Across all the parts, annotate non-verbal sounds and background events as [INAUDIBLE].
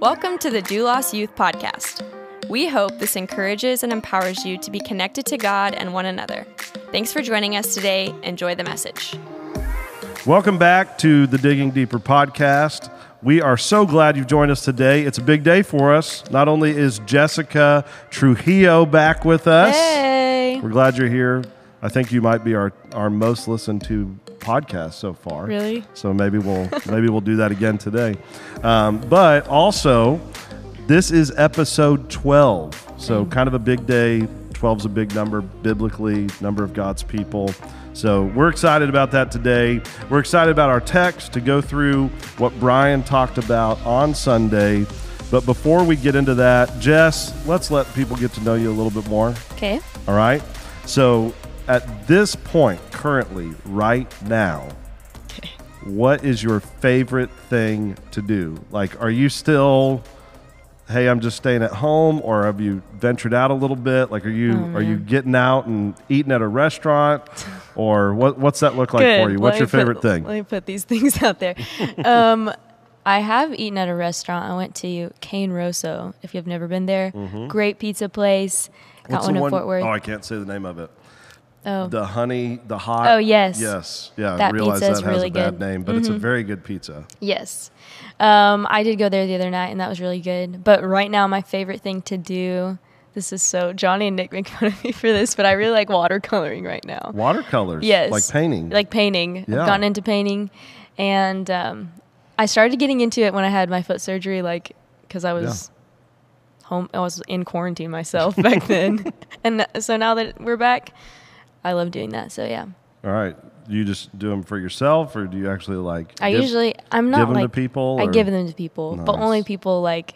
Welcome to the Doulos Youth Podcast. We hope this encourages and empowers you to be connected to God and one another. Thanks for joining us today. Enjoy the message. Welcome back to the Digging Deeper podcast. We are so glad you've joined us today. It's a big day for us. Not only is Jessica Trujillo back with us, Hey! we're glad you're here. I think you might be our, our most listened to podcast so far. Really? So maybe we'll [LAUGHS] maybe we'll do that again today. Um, but also, this is episode 12. So kind of a big day. 12 is a big number biblically, number of God's people. So we're excited about that today. We're excited about our text to go through what Brian talked about on Sunday. But before we get into that, Jess, let's let people get to know you a little bit more. Okay. All right. So at this point, currently, right now, what is your favorite thing to do? Like, are you still, hey, I'm just staying at home, or have you ventured out a little bit? Like, are you Oh, are you getting out and eating at a restaurant, or what? What's that look like for you? What's Let your me put- favorite thing? Let me put these [LAUGHS] things out there. um, I have eaten at a restaurant. I went to Cane Rosso. If you've never been there, great pizza place. Got Mm-hmm. What's one in Fort Worth. Oh, I can't say the name of it. Oh, The honey, the hot. Oh, yes. yes, yeah. I That realize pizza that has really a bad good. Mm-hmm. name, but it's a very good pizza. yes. Um, I did go there the other night, and that was really good. But right now, my favorite thing to do. This is so Johnny and Nick make fun of me for this, but I really like watercoloring right now. Watercolors, Yes. like painting. Like painting. Yeah. I've gotten into painting. And um, I started getting into it when I had my foot surgery, like, because I was home, I was in quarantine myself [LAUGHS] back then. [LAUGHS] and so now that we're back, I love doing that. So yeah. All right. Do you just do them for yourself, or do you actually like? I give- usually, I'm not give 'em to like, people, I or- give them to people, but only people like,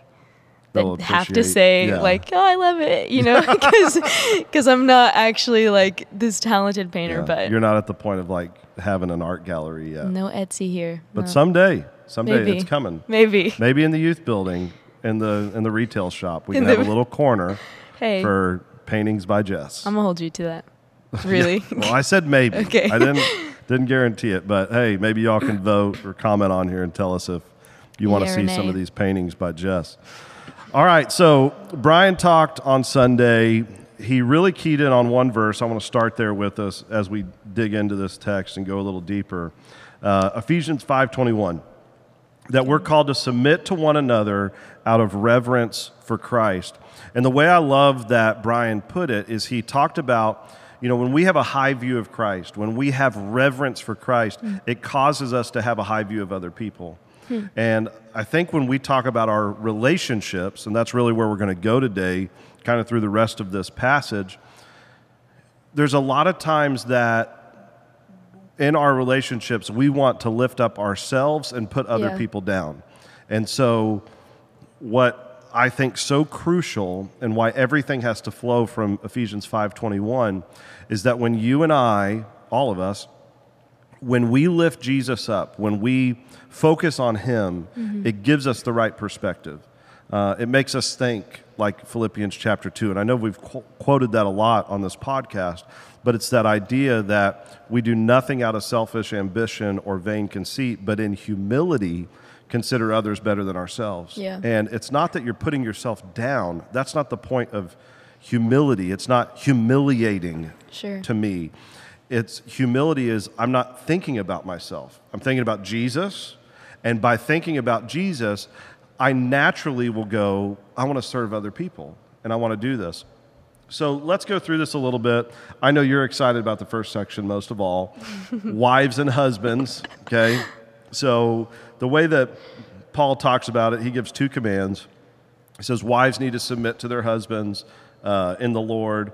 that have to say yeah. like, "Oh, I love it," you know, [LAUGHS] because because I'm not actually like this talented painter, Yeah. but you're not at the point of like having an art gallery yet. no Etsy here. But no. someday, someday Maybe. it's coming. maybe. Maybe in the youth building, in the in the retail shop, we In can have a little corner [LAUGHS] Hey, for paintings by Jess. I'm gonna hold you to that. [LAUGHS] Really? well, I said maybe. [LAUGHS] Okay. I didn't didn't guarantee it, but hey, maybe y'all can vote or comment on here and tell us if you want to see some of these paintings by Jess. All right, so Brian talked on Sunday. He really keyed in on one verse. I want to start there with us as we dig into this text and go a little deeper. Uh, Ephesians five twenty one that we're called to submit to one another out of reverence for Christ. And the way I love that Brian put it is he talked about, you know, when we have a high view of Christ, when we have reverence for Christ, hmm. it causes us to have a high view of other people. Hmm. And I think when we talk about our relationships, and that's really where we're going to go today, kind of through the rest of this passage, there's a lot of times that in our relationships, we want to lift up ourselves and put other Yeah. people down. And so, what I think so crucial and why everything has to flow from Ephesians 5:21 is that when you and I, all of us, when we lift Jesus up, when we focus on Him, it gives us the right perspective. Uh, it makes us think like Philippians chapter 2. And I know we've qu- quoted that a lot on this podcast, but it's that idea that we do nothing out of selfish ambition or vain conceit, but in humility consider others better than ourselves. Yeah. And it's not that you're putting yourself down, that's not the point of humility. It's not humiliating Sure. to me. It's humility is I'm not thinking about myself. I'm thinking about Jesus. And by thinking about Jesus, I naturally will go, I want to serve other people and I want to do this. So let's go through this a little bit. I know you're excited about the first section most of all [LAUGHS] wives and husbands, okay? So the way that Paul talks about it, he gives two commands. He says, Wives need to submit to their husbands uh, in the Lord,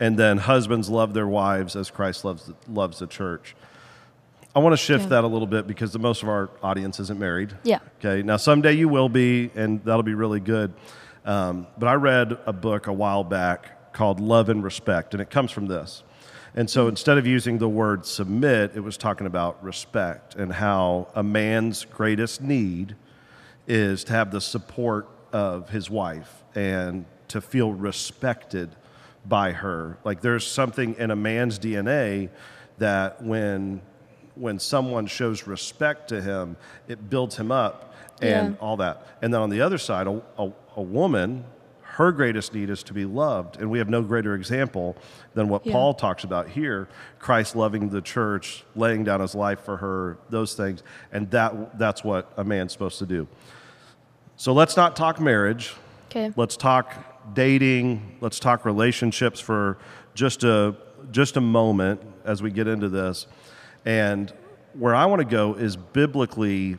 and then husbands love their wives as Christ loves, loves the church. I want to shift Yeah. that a little bit because the most of our audience isn't married. Yeah. Okay. Now, someday you will be, and that'll be really good. Um, but I read a book a while back called Love and Respect, and it comes from this. And so instead of using the word submit, it was talking about respect and how a man's greatest need is to have the support of his wife and to feel respected by her. Like there's something in a man's DNA that when when someone shows respect to him, it builds him up and Yeah. all that. And then on the other side, a, a, a woman, her greatest need is to be loved. And we have no greater example than what Yeah. Paul talks about here Christ loving the church, laying down his life for her, those things. And that, that's what a man's supposed to do. So let's not talk marriage. Okay. Let's talk dating. Let's talk relationships for just a just a moment as we get into this. And where I want to go is biblically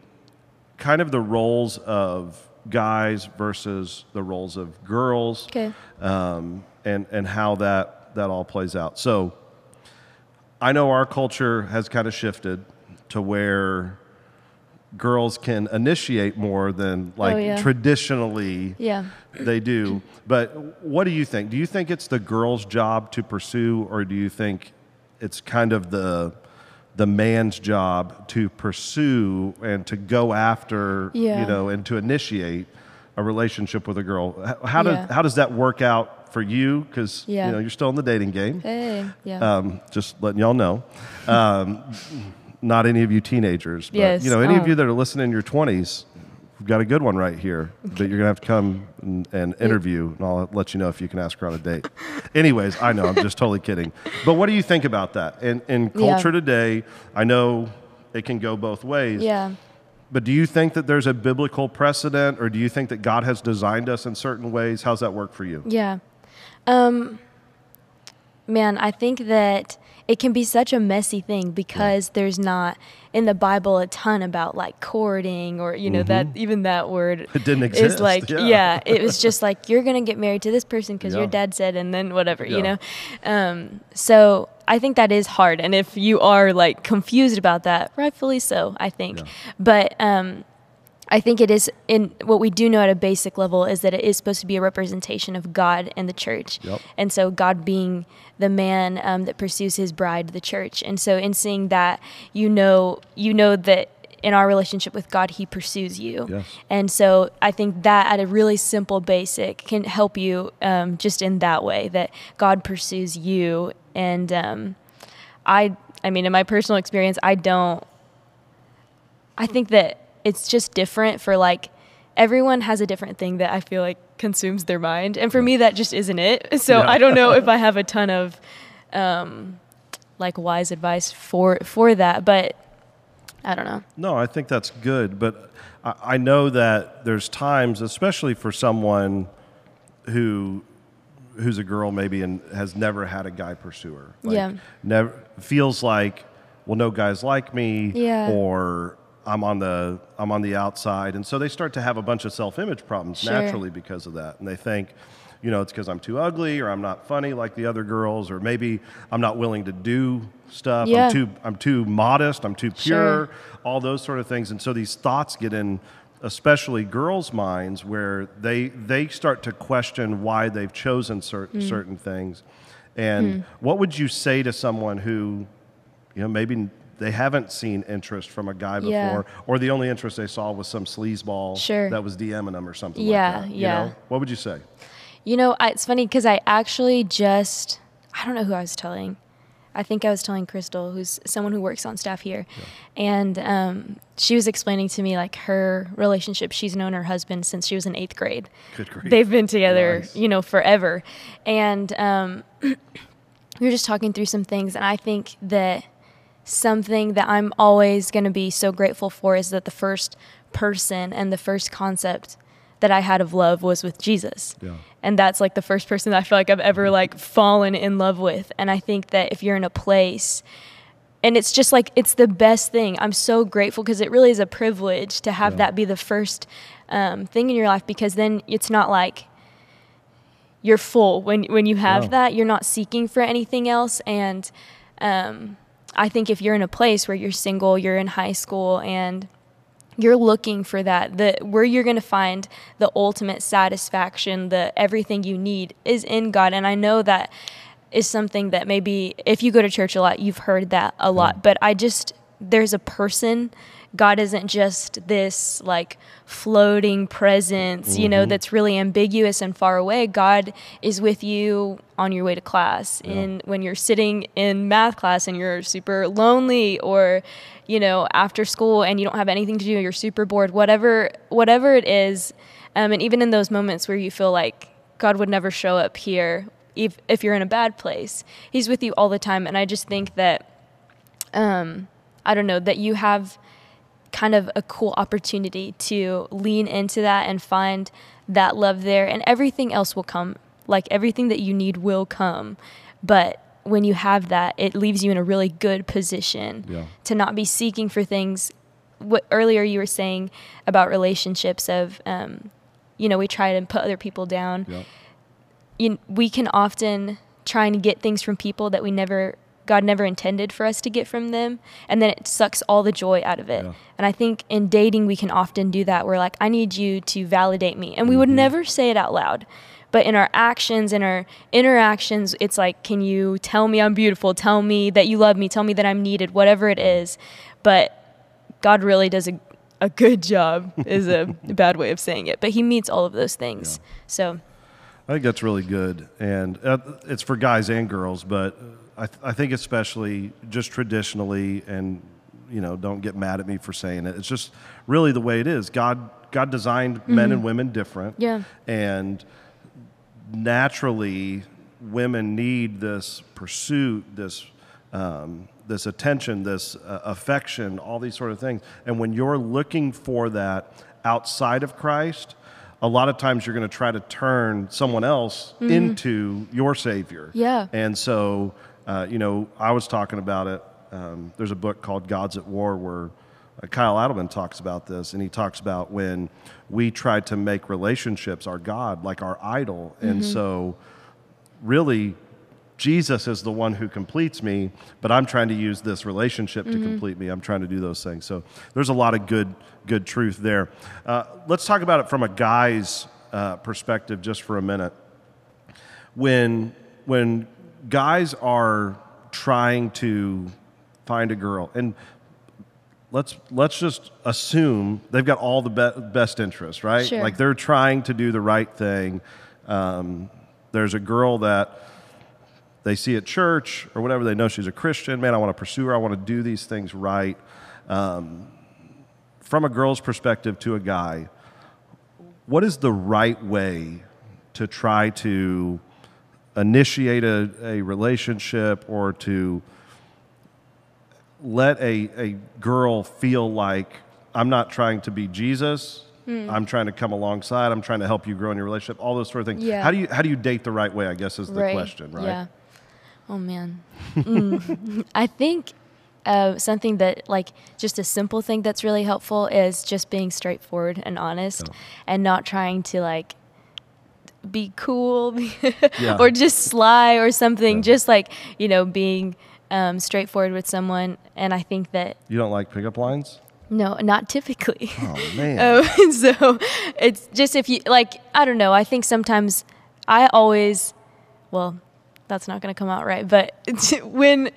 kind of the roles of guys versus the roles of girls Okay. um, and and how that that all plays out. So I know our culture has kind of shifted to where girls can initiate more than like Oh, yeah. traditionally Yeah. they do. But what do you think? Do you think it's the girl's job to pursue, or do you think it's kind of the the man's job to pursue and to go after, Yeah. you know, and to initiate a relationship with a girl? How does Yeah. how does that work out for you? Because Yeah. you know you're still in the dating game. Hey. Yeah. Um, just letting y'all know. Um, not any of you teenagers, but Yes. you know, any of Oh. you that are listening in your 20s, we've got a good one right here that you're gonna have to come and, and interview, and I'll let you know if you can ask her on a date. Anyways, I know I'm just totally kidding, but what do you think about that? In in Yeah. culture today, I know it can go both ways. yeah. But do you think that there's a biblical precedent, or do you think that God has designed us in certain ways? How's that work for you? Yeah. Um man, I think that it can be such a messy thing because there's not in the Bible a ton about like courting or you know that even that word Mm-hmm. [LAUGHS] It didn't is exist, like yeah. it was just like you're going to get married to this person because Yeah. your dad said and then whatever, Yeah. you know. Um so I think that is hard and if you are like confused about that, rightfully so, I think. Yeah. But um I think it is in what we do know at a basic level is that it is supposed to be a representation of God and the church. Yep. And so God being the man um, that pursues his bride, the church. And so in seeing that, you know, you know that in our relationship with God, he pursues you. Yes. And so I think that at a really simple basic can help you um, just in that way that God pursues you. And um, I, I mean, in my personal experience, I don't, I think that it's just different for like everyone has a different thing that I feel like consumes their mind. And for me, that just isn't it. [LAUGHS] So. I don't know if I have a ton of um, like wise advice for for that, but I don't know. No, I think that's good, but I, I know that there's times, especially for someone who who's a girl maybe and has never had a guy pursue her. Like, Yeah. Never feels like, well, no guys like me, Yeah. or I'm on the I'm on the outside, and so they start to have a bunch of self image problems Sure. naturally because of that, and they think. You know, it's because I'm too ugly, or I'm not funny like the other girls, or maybe I'm not willing to do stuff. Yeah. I'm too I'm too modest. I'm too pure. Sure. all those sort of things. And so these thoughts get in, especially girls' minds, where they they start to question why they've chosen certain Hmm. certain things. And what would you say to someone who, you know, maybe they haven't seen interest from a guy before, Yeah. or the only interest they saw was some sleazeball Sure. that was DMing them or something Yeah, like that. you yeah. know? What would you say? You know, I, it's funny because I actually just, I don't know who I was telling. I think I was telling Crystal, who's someone who works on staff here. And um, she was explaining to me like her relationship. She's known her husband since she was in eighth grade. Good grief. They've been together, Nice. you know, forever. And um, [CLEARS THROAT] we were just talking through some things. And I think that something that I'm always going to be so grateful for is that the first person and the first concept that I had of love was with Jesus. Yeah. And that's like the first person that I feel like I've ever like fallen in love with. And I think that if you're in a place and it's just like it's the best thing. I'm so grateful because it really is a privilege to have Yeah. that be the first um, thing in your life because then it's not like you're full when when you have Yeah. that. You're not seeking for anything else. And um, I think if you're in a place where you're single, you're in high school, and you're looking for that, the where you're going to find the ultimate satisfaction, the everything you need is in God. And I know that is something that maybe if you go to church a lot, you've heard that a lot. But I just there's a person God isn't just this like floating presence, you know, that's really ambiguous and far away. God is with you on your way to class, and when you're sitting in math class and you're super lonely, or you know, after school and you don't have anything to do, you're super bored. Whatever, whatever it is, um, and even in those moments where you feel like God would never show up here, if if you're in a bad place, He's with you all the time. And I just think that, um, I don't know, that you have kind of a cool opportunity to lean into that and find that love there, and everything else will come. Like everything that you need will come, but when you have that, it leaves you in a really good position Yeah. to not be seeking for things. What earlier you were saying about relationships of, um, you know, we try to put other people down. Yeah. You, we can often try and get things from people that we never, God never intended for us to get from them, and then it sucks all the joy out of it. Yeah. And I think in dating we can often do that. We're like, I need you to validate me, and we would never say it out loud. But in our actions, in our interactions, it's like, can you tell me I'm beautiful? Tell me that you love me. Tell me that I'm needed, whatever it is. But God really does a, a good job, is a [LAUGHS] bad way of saying it. But He meets all of those things. So, I think that's really good, and uh, it's for guys and girls. But I, th- I think especially just traditionally, and you know, don't get mad at me for saying it. It's just really the way it is. God, God designed men and women different. Yeah. and naturally, women need this pursuit, this um, this attention, this uh, affection, all these sort of things. And when you're looking for that outside of Christ, a lot of times you're going to try to turn someone else into your savior. Yeah. And so, uh, you know, I was talking about it. Um, there's a book called Gods at War where uh, Kyle Idleman talks about this, and he talks about when we try to make relationships our God, like our idol. And so, really, Jesus is the one who completes me, but I'm trying to use this relationship to complete me. I'm trying to do those things. So there's a lot of good, good truth there. Uh, let's talk about it from a guy's uh, perspective just for a minute. When when guys are trying to find a girl, and let's let's just assume they've got all the be- best interests, right? Sure. Like they're trying to do the right thing. Um, there's a girl that they see at church or whatever. They know she's a Christian. Man, I want to pursue her. I want to do these things right. Um, from a girl's perspective to a guy, what is the right way to try to initiate a, a relationship or to let a, a girl feel like I'm not trying to be Jesus. I'm trying to come alongside. I'm trying to help you grow in your relationship. All those sort of things. Yeah. How do you how do you date the right way? I guess is the question, right? Yeah. Oh man. Mm. [LAUGHS] I think uh, something that like just a simple thing that's really helpful is just being straightforward and honest, Oh. and not trying to like be cool [LAUGHS] Yeah. or just sly or something. Yeah. Just like you know being um, straightforward with someone. And I think that You don't like pickup lines? no, not typically. Oh [LAUGHS] man. Oh, [LAUGHS] so it's just if you like, I don't know. I think sometimes I always, well, that's not going to come out right. But when,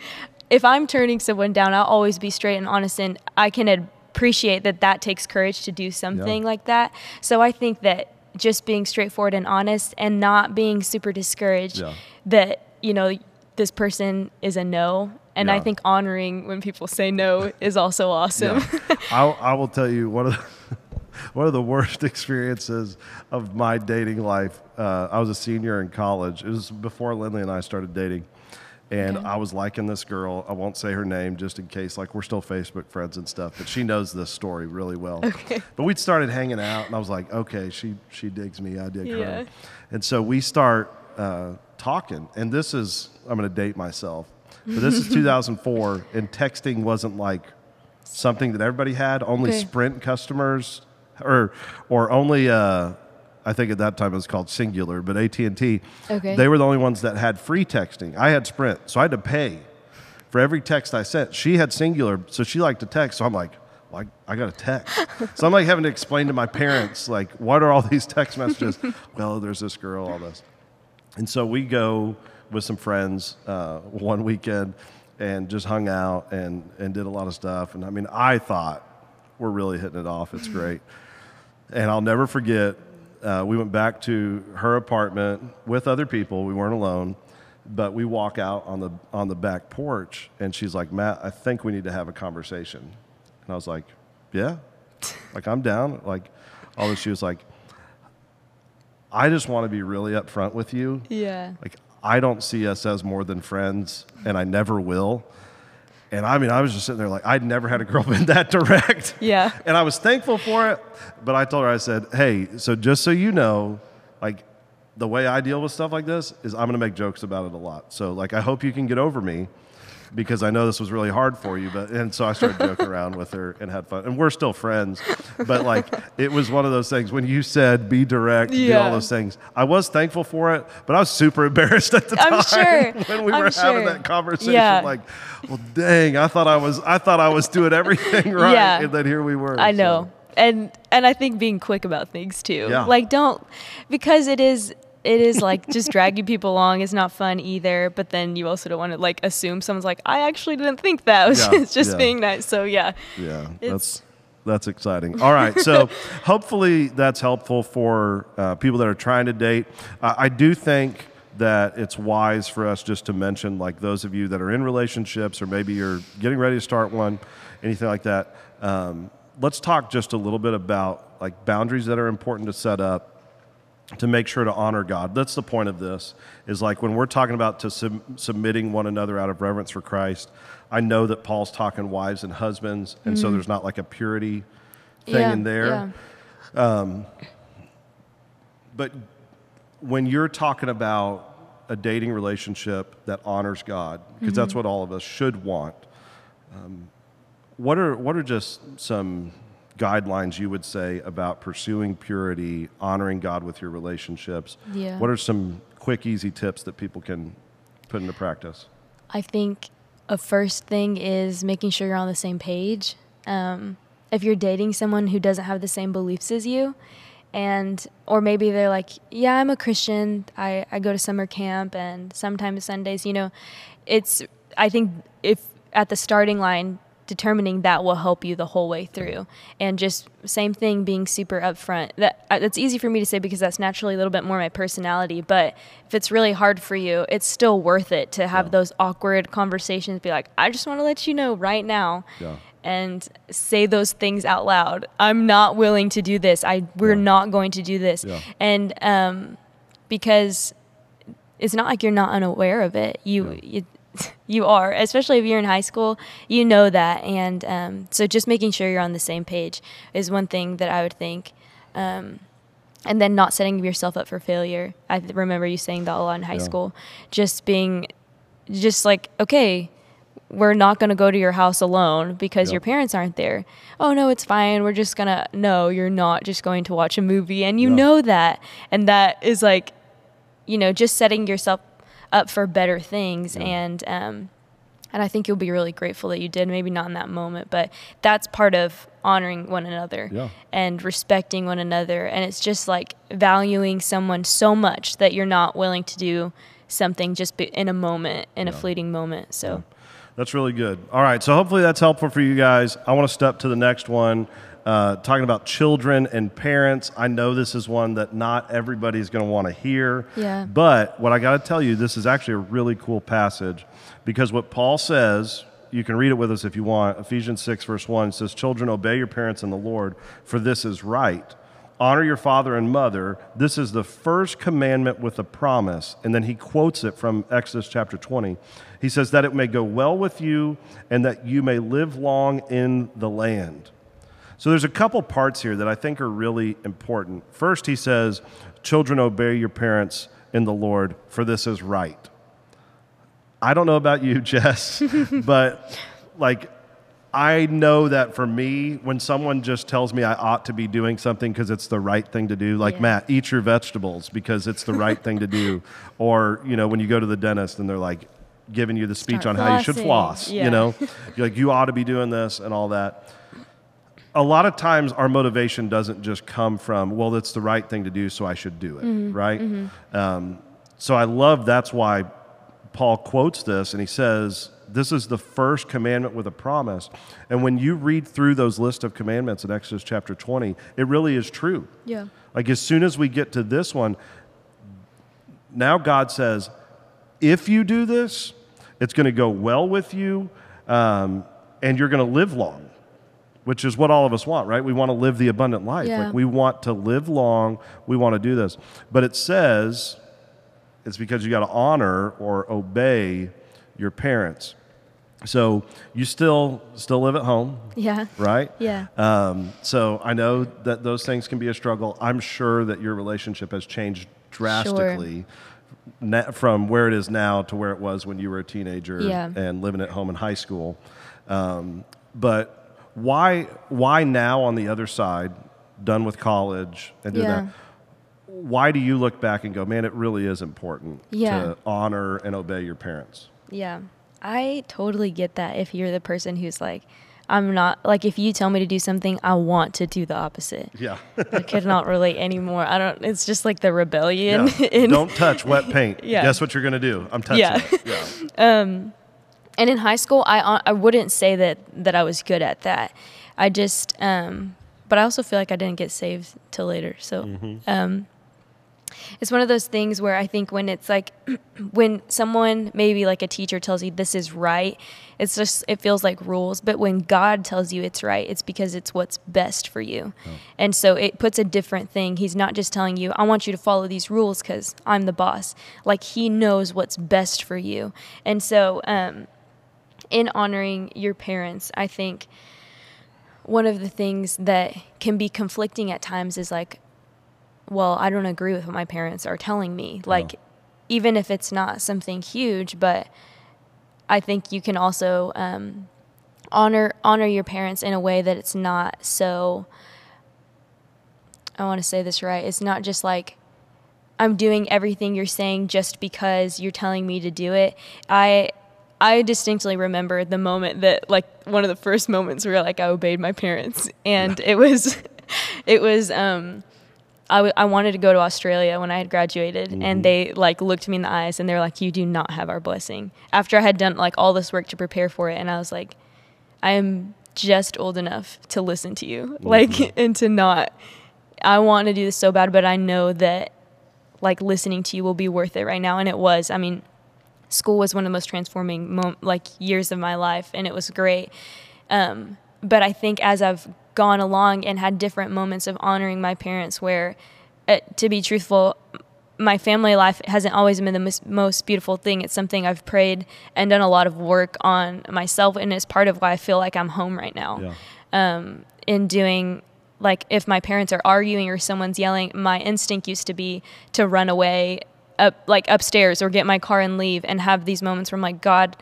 if I'm turning someone down, I'll always be straight and honest, and I can appreciate that that takes courage to do something like that. So I think that just being straightforward and honest, and not being super discouraged Yeah. that you know this person is a no. And I think honoring when people say no is also awesome. [LAUGHS] Yeah. I, I will tell you one of the, [LAUGHS] one of the worst [LAUGHS] experiences of my dating life. Uh, I was a senior in college. It was before Lindley and I started dating, and Okay. I was liking this girl. I won't say her name just in case, like we're still Facebook friends and stuff. But she knows this story really well. [LAUGHS] Okay. But we'd started hanging out, and I was like, okay, she she digs me. I dig Yeah. her. And so we start uh, talking, and this is I'm going to date myself, but this is [LAUGHS] 2004, and texting wasn't like something that everybody had. Only Okay. Sprint customers, or or only uh, I think at that time it was called Cingular, but AT and T. Okay. They were the only ones that had free texting. I had Sprint, so I had to pay for every text I sent. She had Cingular, so she liked to text. So I'm like. Like I got a text, [LAUGHS] so I'm like having to explain to my parents like what are all these text messages? [LAUGHS] well, there's this girl, all this, and so we go with some friends uh, one weekend and just hung out and, and did a lot of stuff. And I mean, I thought we're really hitting it off. It's [LAUGHS] great. And I'll never forget, uh, we went back to her apartment with other people. We weren't alone, but we walk out on the on the back porch, and she's like, "Matt, I think we need to have a conversation." And I was like, "Yeah, [LAUGHS] like I'm down." Like, all this, she was like, "I just want to be really upfront with you. Yeah. Like, I don't see us as more than friends, and I never will." And I mean, I was just sitting there like, I'd never had a [LAUGHS] girl been that direct. Yeah. And I was thankful for it. But I told her, I said, hey, so just so you know, like, the way I deal with stuff like this is I'm going to make jokes about it a lot. So, like, I hope you can get over me because I know this was really hard for you. But and so I started joking around with her and had fun, and we're still friends. But like, it was one of those things when you said be direct, do all those things. I was thankful for it, but I was super embarrassed at the time I'm sure. [LAUGHS] when we I'm were having sure. that conversation. Yeah. Like, well, dang, I thought I was, I thought I was doing everything [LAUGHS] right, Yeah. and then here we were. I so. know. And and I think being quick about things too. Yeah. Like don't because it is it is like just dragging people along is not fun either, but then you also don't want to like assume someone's like I actually didn't think that. [LAUGHS] Was Yeah, just, yeah. being nice. So yeah. Yeah, that's that's exciting. All right, so [LAUGHS] hopefully that's helpful for uh, people that are trying to date. Uh, I do think that it's wise for us just to mention, like those of you that are in relationships or maybe you're getting ready to start one, anything like that. Um, let's talk just a little bit about like boundaries that are important to set up to make sure to honor God. That's the point of this. Is like when we're talking about to sub- submitting one another out of reverence for Christ. I know that Paul's talking wives and husbands, and so mm-hmm. there's not like a purity thing yeah, in there. Yeah. Um, but when you're talking about a dating relationship that honors God, because that's mm-hmm. what all of us should want, um, what are what are just some guidelines you would say about pursuing purity, honoring God with your relationships? Yeah. What are some quick, easy tips that people can put into practice? I think a first thing is making sure you're on the same page. Um, if you're dating someone who doesn't have the same beliefs as you, and or maybe they're like, yeah, I'm a Christian. I, I go to summer camp and sometimes Sundays. You know, it's I think if at the starting line determining that will help you the whole way through and just same thing being super upfront that uh, that's easy for me to say because that's naturally a little bit more my personality but if it's really hard for you it's still worth it to have Yeah. those awkward conversations be like i just want to let you know right now Yeah. and say those things out loud i'm not willing to do this i we're Yeah. not going to do this and um because it's not like you're not unaware of it. You you, [LAUGHS] you are, especially if you're in high school. You know that, and um, so just making sure you're on the same page is one thing that I would think. Um, and then not setting yourself up for failure. I remember you saying that a lot in high Yeah. school. Just being, just like okay. We're not going to go to your house alone because your parents aren't there. Oh no, it's fine. We're just going to No, you're not just going to watch a movie and you know that. And that is like you know, just setting yourself up for better things. Yeah. And um, and I think you'll be really grateful that you did. Maybe not in that moment, but that's part of honoring one another Yeah. and respecting one another. And it's just like valuing someone so much that you're not willing to do something just in a moment, in a fleeting moment. So. That's really good. All right, so hopefully that's helpful for you guys. I want to step to the next one, uh, talking about children and parents. I know this is one that not everybody's going to want to hear. Yeah. But what I got to tell you, this is actually a really cool passage because what Paul says, you can read it with us if you want. Ephesians 6, verse 1 says, Children, obey your parents in the Lord, for this is right. Honor your father and mother. This is the first commandment with a promise. And then he quotes it from Exodus chapter 20. He says, That it may go well with you and that you may live long in the land. So there's a couple parts here that I think are really important. First, he says, Children, obey your parents in the Lord, for this is right. I don't know about you, [LAUGHS] Jess, [LAUGHS] but like, I know that for me, when someone just tells me I ought to be doing something because it's the right thing to do, like Yeah. Matt, eat your vegetables because it's the right thing to do, [LAUGHS] or you know, when you go to the dentist and they're like giving you the speech Start on how you should floss, Yeah. you know, you're like you ought to be doing this and all that a lot of times our motivation doesn't just come from well it's the right thing to do so i should do it right Um, so i love that's why paul quotes this and he says This is the first commandment with a promise. And when you read through those list of commandments in Exodus chapter 20, it really is true. Yeah. Like as soon as we get to this one, now God says, if you do this, it's going to go well with you, um, and you're going to live long, which is what all of us want, right? We want to live the abundant life. Yeah. Like we want to live long. We want to do this. But it says it's because you got to honor or obey your parents. So you still still live at home, Yeah. right? Yeah. Um, so I know that those things can be a struggle. I'm sure that your relationship has changed drastically na- from where it is now to where it was when you were a teenager Yeah. and living at home in high school. Um, but why why now on the other side, done with college and doing Yeah. that? Why do you look back and go, man, it really is important Yeah. to honor and obey your parents? Yeah. I totally get that if you're the person who's like, I'm not like if you tell me to do something, I want to do the opposite. Yeah. I could not relate anymore. I don't. It's just like the rebellion. yeah. [LAUGHS] in, Don't touch wet paint. [LAUGHS] Yeah. Guess what you're going to do? I'm touching Yeah. it. Yeah. [LAUGHS] Um, and in high school, I I wouldn't say that that I was good at that. I just, um, but I also feel like I didn't get saved till later. So, um, it's one of those things where I think when it's like [CLEARS THROAT] when someone maybe like a teacher tells you this is right, it's just it feels like rules. But when God tells you it's right, it's because it's what's best for you. And so it puts a different thing. He's not just telling you, I want you to follow these rules because I'm the boss. Like he knows what's best for you. And so um, in honoring your parents, I think one of the things that can be conflicting at times is like, well, I don't agree with what my parents are telling me. Like, even if it's not something huge, but I think you can also um, honor honor your parents in a way that it's not so. I want to say this right. It's not just like I'm doing everything you're saying just because you're telling me to do it. I I distinctly remember the moment that like one of the first moments where like I obeyed my parents and it was [LAUGHS] it was um I, w- I wanted to go to Australia when I had graduated, and they like looked me in the eyes and they were like, "You do not have our blessing." After I had done like all this work to prepare for it, and I was like, "I am just old enough to listen to you, like, [LAUGHS] and to not. I want to do this so bad, but I know that like listening to you will be worth it right now." And it was. I mean, school was one of the most transforming mom- like years of my life, and it was great. Um, but I think as I've gone along and had different moments of honoring my parents, where, uh, to be truthful, my family life hasn't always been the most, most beautiful thing. It's something I've prayed and done a lot of work on myself, and it's part of why I feel like I'm home right now. Yeah. Um, in doing like if my parents are arguing or someone's yelling, my instinct used to be to run away up like upstairs or get my car and leave and have these moments where I'm like, God,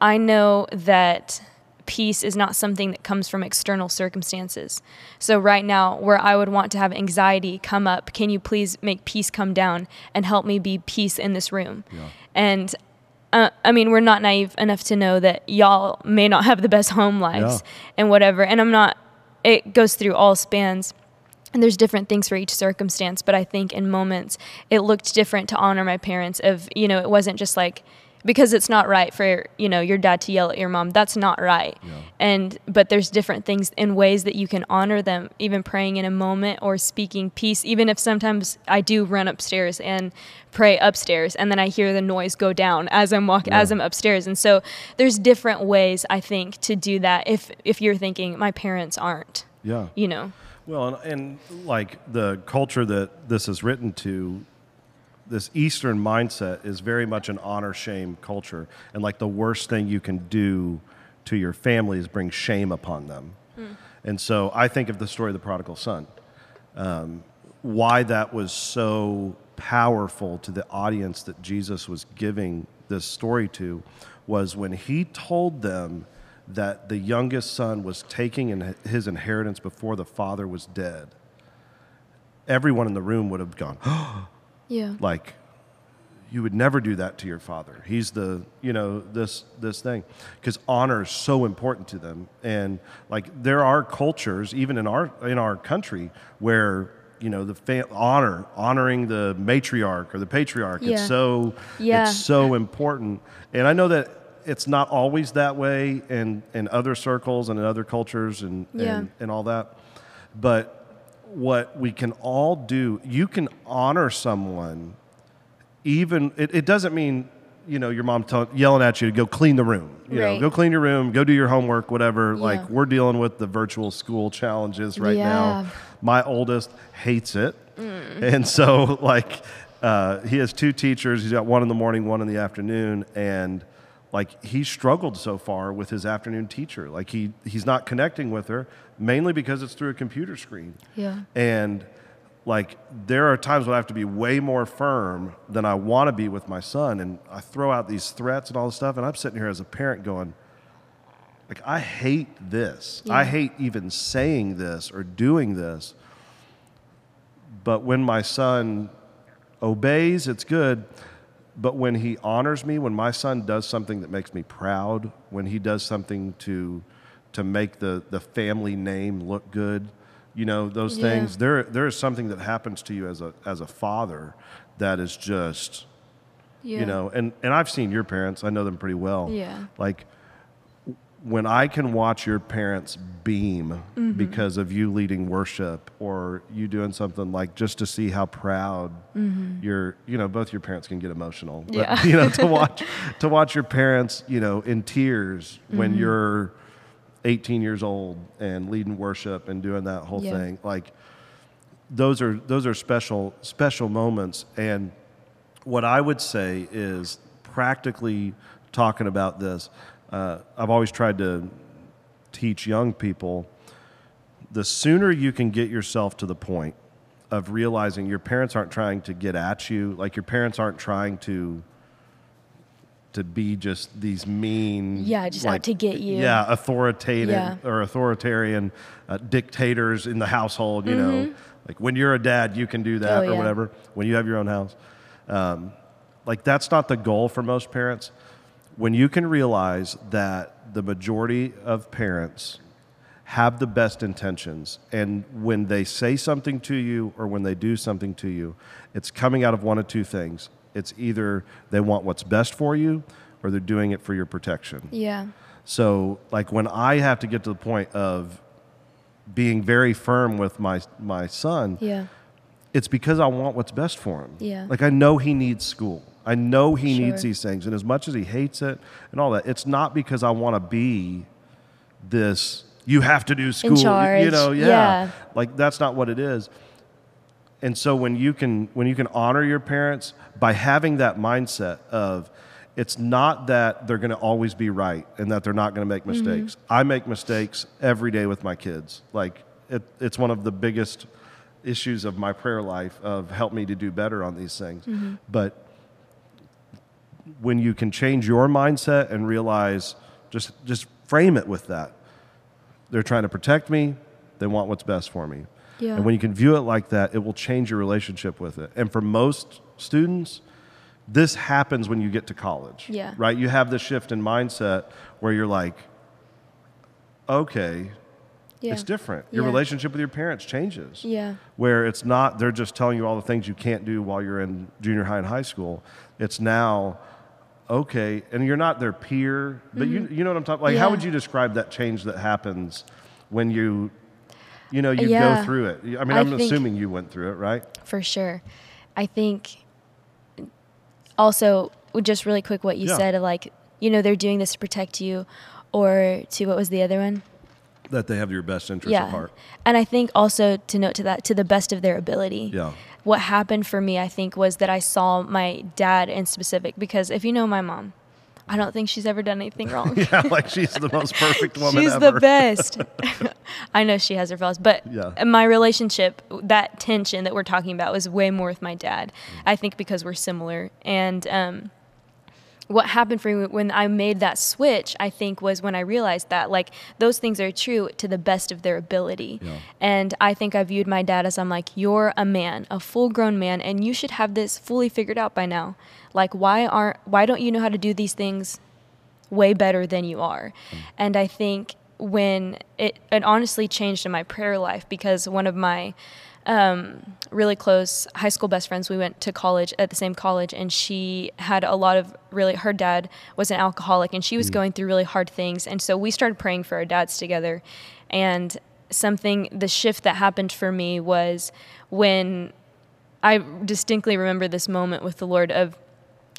I know that peace is not something that comes from external circumstances. So right now, where I would want to have anxiety come up, can you please make peace come down and help me be peace in this room? Yeah. And uh, I mean, we're not naive enough to know that y'all may not have the best home lives Yeah. and whatever. And I'm not, it goes through all spans. And there's different things for each circumstance, but I think in moments it looked different to honor my parents. Of you know, it wasn't just like because it's not right for you know your dad to yell at your mom. That's not right. Yeah. And but there's different things in ways that you can honor them, even praying in a moment or speaking peace. Even if sometimes I do run upstairs and pray upstairs, and then I hear the noise go down as I'm walking as I'm upstairs. And so there's different ways I think to do that. If if you're thinking my parents aren't, Yeah. you know. Well, and, and like the culture that this is written to, this Eastern mindset is very much an honor shame culture. And like the worst thing you can do to your family is bring shame upon them. And so I think of the story of the prodigal son. Um, why that was so powerful to the audience that Jesus was giving this story to was when he told them that the youngest son was taking in his inheritance before the father was dead. Everyone in the room would have gone, [GASPS] Yeah. like you would never do that to your father he's the you know this this thing because honor is so important to them and like there are cultures even in our in our country where you know the fa- honor honoring the matriarch or the patriarch Yeah. it's so Yeah. it's so important and i know that it's not always that way in, in other circles and in other cultures and, Yeah. and, and all that. But what we can all do, you can honor someone, even, it, it doesn't mean, you know, your mom tell, yelling at you to go clean the room. You know, Right. go clean your room, go do your homework, whatever. Yeah. Like, we're dealing with the virtual school challenges right Yeah. now. My oldest hates it. Mm. And so, [LAUGHS] like, uh, he has two teachers. He's got one in the morning, one in the afternoon. And, like, he struggled so far with his afternoon teacher. Like, he, he's not connecting with her, mainly because it's through a computer screen. Yeah. And like there are times when I have to be way more firm than I want to be with my son, and I throw out these threats and all this stuff, and I'm sitting here as a parent going, like I hate this. I hate even saying this or doing this. But when my son obeys, it's good. But when he honors me, when my son does something that makes me proud, when he does something to to make the, the family name look good, you know, those Yeah. things, there there is something that happens to you as a as a father that is just Yeah. you know, and, and I've seen your parents, I know them pretty well. Yeah. Like when I can watch your parents beam Mm-hmm. because of you leading worship or you doing something like just to see how proud your you know both your parents can get emotional but Mm-hmm. Yeah. [LAUGHS] you know to [LAUGHS] watch to watch your parents you know in tears when Mm-hmm. you're 18 years old and leading worship and doing that whole Yeah. thing like those are those are special special moments and what I would say is practically talking about this. Uh, I've always tried to teach young people the sooner you can get yourself to the point of realizing your parents aren't trying to get at you, like your parents aren't trying to to be just these mean Yeah, just out like, to get you. yeah authoritative Yeah. or authoritarian uh, dictators in the household you know like when you're a dad you can do that Mm-hmm. Oh, or yeah. whatever when you have your own house um, like that's not the goal for most parents when you can realize that the majority of parents have the best intentions and when they say something to you or when they do something to you it's coming out of one of two things it's either they want what's best for you or they're doing it for your protection Yeah. so, like when I have to get to the point of being very firm with my my son, Yeah. it's because I want what's best for him. Yeah. Like I know he needs school. I know he needs these things, and as much as he hates it and all that, it's not because I want to be this. You have to do school. You charge. know, yeah. Yeah. Like that's not what it is. And so when you can when you can honor your parents by having that mindset of it's not that they're going to always be right and that they're not going to make mm-hmm. mistakes. I make mistakes every day with my kids. Like it, it's one of the biggest issues of my prayer life of help me to do better on these things. Mm-hmm. But when you can change your mindset and realize just just frame it with that. They're trying to protect me. They want what's best for me. Yeah. And when you can view it like that, it will change your relationship with it. And for most students, this happens when you get to college. Yeah. Right? You have this shift in mindset where you're like, okay, Yeah. it's different. Your Yeah. relationship with your parents changes. Yeah. Where it's not, they're just telling you all the things you can't do while you're in junior high and high school. It's now, okay, and you're not their peer, but you, you know what I'm talking Like, how Mm-hmm. Would you describe that change that happens when you, you know, you Yeah. go through it? I mean, I I'm think- assuming you went through it, right? For sure. I think also just really quick what you Yeah. said of like, you know, they're doing this to protect you or to what was the other one? That they have your best interest yeah. at heart. And I think also to note to that to the best of their ability. Yeah. What happened for me, I think, was that I saw my dad in specific because if you know my mom, I don't think she's ever done anything wrong. [LAUGHS] Yeah, like she's the most perfect [LAUGHS] woman She's ever. the best. [LAUGHS] I know she has her flaws, but Yeah. my relationship, that tension that we're talking about, was way more with my dad. I think because we're similar. And um, what happened for me when I made that switch, I think, was when I realized that like those things are true to the best of their ability. Yeah. And I think I viewed my dad as I'm like, you're a man, a full grown man, and you should have this fully figured out by now. Like, why aren't, why don't you know how to do these things way better than you are? And I think when it, it honestly changed in my prayer life because one of my um, really close high school best friends. We went to college at the same college, and she had a lot of really. Her dad was an alcoholic, and she was mm. going through really hard things. And so we started praying for our dads together. And something, the shift that happened for me was when I distinctly remember this moment with the Lord of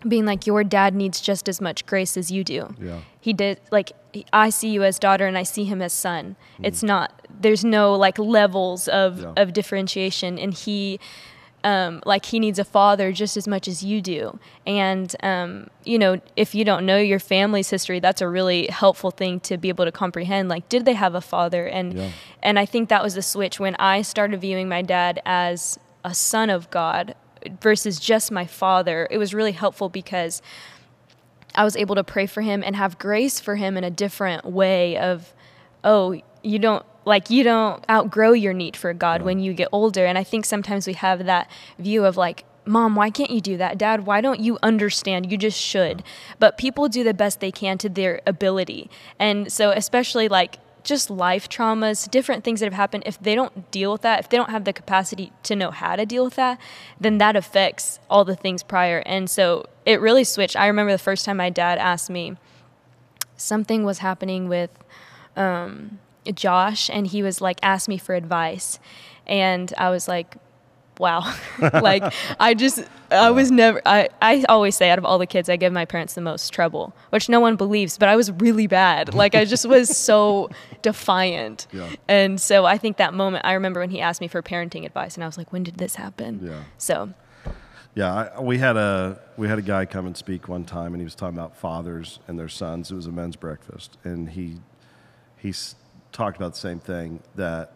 being like your dad needs just as much grace as you do. Yeah. He did like I see you as daughter and I see him as son. Mm. It's not there's no like levels of yeah. of differentiation and he um, like he needs a father just as much as you do. And um, you know, if you don't know your family's history, that's a really helpful thing to be able to comprehend. Like, did they have a father? And yeah. and I think that was the switch when I started viewing my dad as a son of God versus just my father, it was really helpful because I was able to pray for him and have grace for him in a different way of, oh, you don't like you don't outgrow your need for God when you get older. And I think sometimes we have that view of like, Mom, why can't you do that? Dad, why don't you understand? You just should. But people do the best they can to their ability. And so, especially like just life traumas, different things that have happened, if they don't deal with that, if they don't have the capacity to know how to deal with that, then that affects all the things prior. And so it really switched. I remember the first time my dad asked me, something was happening with um, Josh, and he was like, asked me for advice. And I was like, wow. [LAUGHS] like I just I was never I, I always say out of all the kids I give my parents the most trouble, which no one believes, but I was really bad. Like I just was so [LAUGHS] defiant. Yeah. And so I think that moment I remember when he asked me for parenting advice and I was like, when did this happen? Yeah. So yeah, I, we had a we had a guy come and speak one time, and he was talking about fathers and their sons. It was a men's breakfast, and he he talked about the same thing that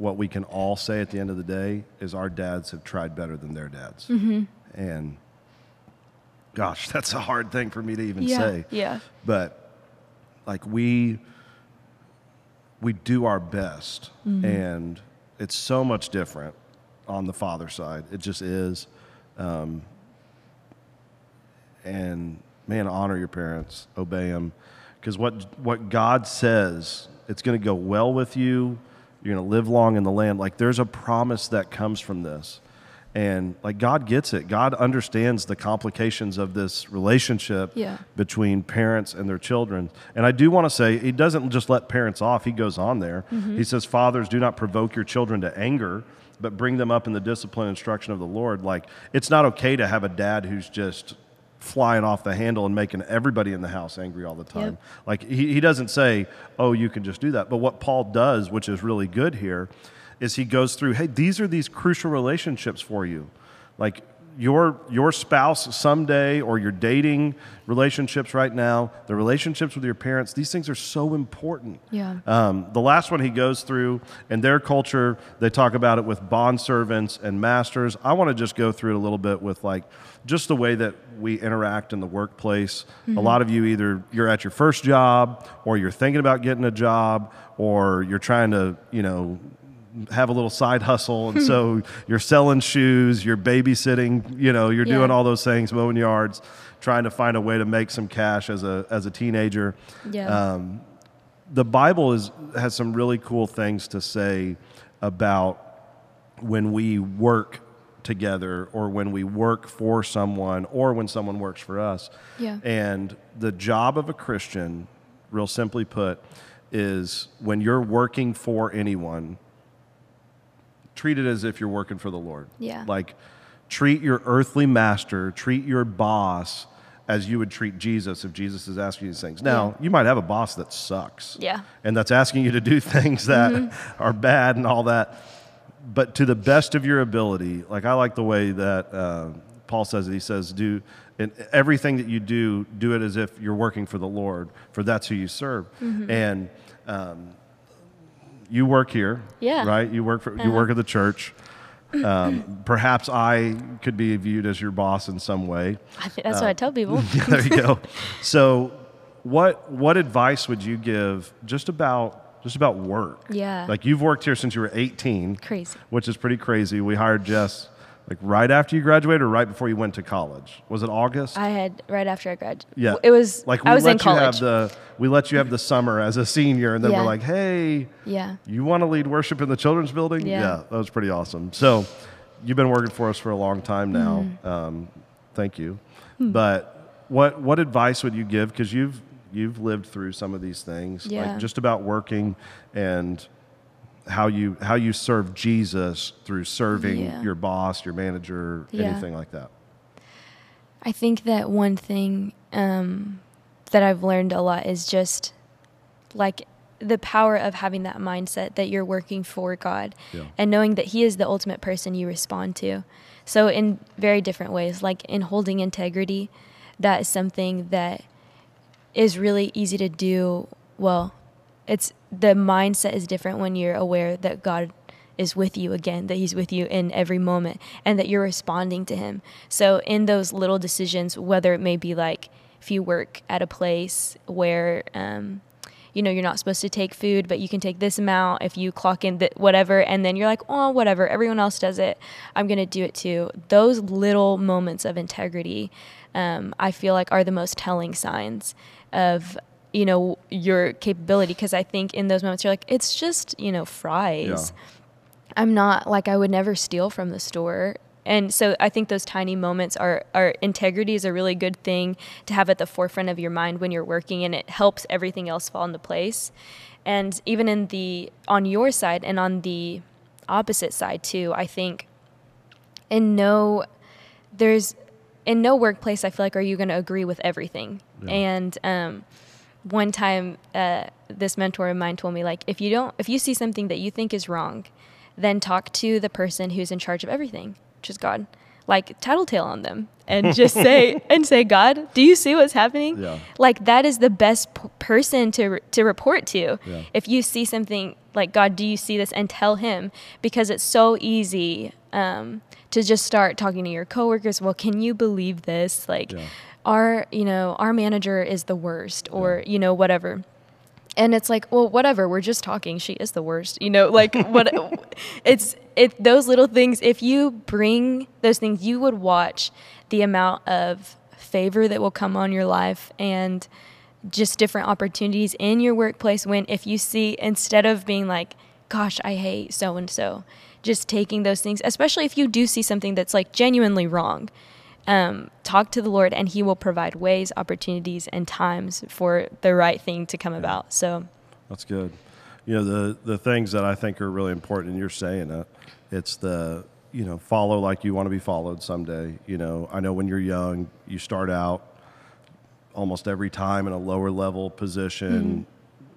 what we can all say at the end of the day is our dads have tried better than their dads. Mm-hmm. And gosh, [LAUGHS] that's a hard thing for me to even yeah, say. Yeah. But like we we do our best mm-hmm. and it's so much different on the father side. It just is. Um, and man, honor your parents, obey them, because what what God says, it's going to go well with you you're going to live long in the land. Like there's a promise that comes from this. And like God gets it. God understands the complications of this relationship yeah. between parents and their children. And I do want to say, He doesn't just let parents off, He goes on there. Mm-hmm. He says, Fathers, do not provoke your children to anger, but bring them up in the discipline and instruction of the Lord. Like it's not okay to have a dad who's just flying off the handle and making everybody in the house angry all the time. Yep. Like he, he doesn't say, oh, you can just do that. But what Paul does, which is really good here, is he goes through, hey, these are these crucial relationships for you. Like your your spouse someday or your dating relationships right now, the relationships with your parents, these things are so important. Yeah. Um, the last one he goes through in their culture, they talk about it with bond servants and masters. I want to just go through it a little bit with like just the way that we interact in the workplace. Mm-hmm. A lot of you either you're at your first job or you're thinking about getting a job or you're trying to, you know, have a little side hustle and [LAUGHS] so you're selling shoes, you're babysitting, you know, you're yeah. doing all those things, mowing yards, trying to find a way to make some cash as a as a teenager. Yeah. Um, the Bible is has some really cool things to say about when we work together or when we work for someone or when someone works for us. Yeah. And the job of a Christian, real simply put, is when you're working for anyone, treat it as if you're working for the Lord. Yeah. Like treat your earthly master, treat your boss as you would treat Jesus if Jesus is asking you these things. Now, yeah. you might have a boss that sucks. Yeah. And that's asking you to do [LAUGHS] things that mm-hmm. are bad and all that but to the best of your ability, like I like the way that uh, Paul says it. He says, "Do in everything that you do, do it as if you're working for the Lord, for that's who you serve." Mm-hmm. And um, you work here, yeah, right? You work for uh-huh. you work at the church. Um, perhaps I could be viewed as your boss in some way. I think that's uh, what I tell people. [LAUGHS] yeah, there you go. So, what what advice would you give just about just about work. Yeah. Like you've worked here since you were 18. Crazy. Which is pretty crazy. We hired Jess like right after you graduated or right before you went to college? Was it August? I had right after I graduated. yeah, It was like we I was let in you college. have the we let you have the summer as a senior, and then Yeah. we're like, hey, yeah. you want to lead worship in the children's building? Yeah. that was pretty awesome. So you've been working for us for a long time now. Mm-hmm. Um, thank you. Hmm. But what what advice would you give? Because you've you've lived through some of these things, Yeah. like just about working and how you how you serve Jesus through serving Yeah. your boss, your manager, Yeah. anything like that. I think that one thing um, that I've learned a lot is just like the power of having that mindset that you're working for God Yeah. and knowing that He is the ultimate person you respond to. So, in very different ways, like in holding integrity, that is something that is really easy to do. Well, it's the mindset is different when you're aware that God is with you again, that He's with you in every moment, and that you're responding to Him. So, in those little decisions, whether it may be like if you work at a place where, um, you know, you're not supposed to take food, but you can take this amount if you clock in whatever, and then you're like, oh, whatever, everyone else does it, I'm gonna do it too. Those little moments of integrity, um, I feel like are the most telling signs of you know your capability because I think in those moments you're like, it's just you know fries. I'm not like I would never steal from the store. And so I think those tiny moments are, are integrity is a really good thing to have at the forefront of your mind when you're working and it helps everything else fall into place. And even in the on your side and on the opposite side too, I think in no there's in no workplace I feel like are you going to agree with everything. Yeah. And um one time uh, this mentor of mine told me like if you don't if you see something that you think is wrong then talk to the person who's in charge of everything which is god like tattletale on them and [LAUGHS] just say and say god do you see what's happening Yeah. like that is the best p- person to re- to report to Yeah. if you see something like god do you see this and tell him because it's so easy um, to just start talking to your coworkers well can you believe this like Yeah. Our you know our manager is the worst or you know whatever. And it's like well whatever we're just talking. She is the worst you know like [LAUGHS] what it's it those little things if you bring those things you would watch the amount of favor that will come on your life and just different opportunities in your workplace when if you see instead of being like gosh i hate so and so just taking those things especially if you do see something that's like genuinely wrong um, talk to the lord and he will provide ways opportunities and times for the right thing to come about so That's good. You know, the the things that I think are really important, and you're saying it. It's the you know follow like you want to be followed someday. You know, I know when you're young, you start out almost every time in a lower level position.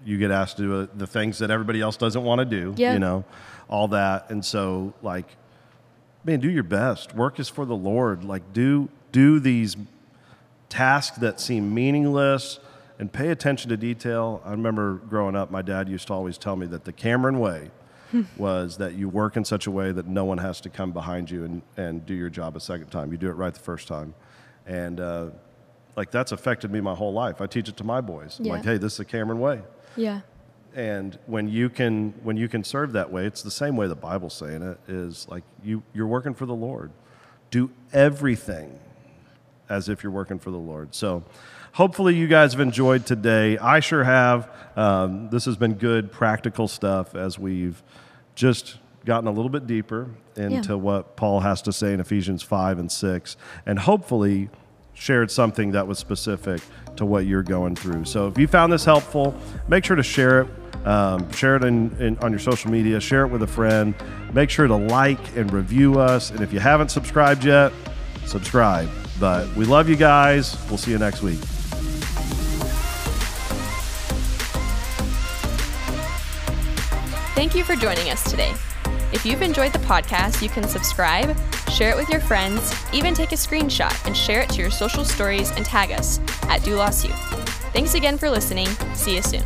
You get asked to do uh, the things that everybody else doesn't want to do. Yeah. You know, all that, and so like, man, do your best. Work is for the Lord. Like, do do these tasks that seem meaningless and pay attention to detail. I remember growing up, my dad used to always tell me that the Cameron way [LAUGHS] was that you work in such a way that no one has to come behind you and, and do your job a second time. You do it right the first time. And uh, like that's affected me my whole life. I teach it to my boys. Yeah. like, hey, this is the Cameron way. yeah And when you can when you can serve that way, it's the same way the Bible's saying it is like you you're working for the Lord. Do everything as if you're working for the Lord. So hopefully you guys have enjoyed today. I sure have. Um, this has been good practical stuff as we've just gotten a little bit deeper into Yeah. what Paul has to say in Ephesians 5 and 6 and hopefully shared something that was specific to what you're going through. So if you found this helpful, make sure to share it. Um, share it in, in, on your social media, share it with a friend. Make sure to like and review us. And if you haven't subscribed yet, subscribe. But we love you guys. We'll see you next week. Thank you for joining us today. If you've enjoyed the podcast, you can subscribe, share it with your friends, even take a screenshot and share it to your social stories and tag us at Doulos Youth. Thanks again for listening. See you soon.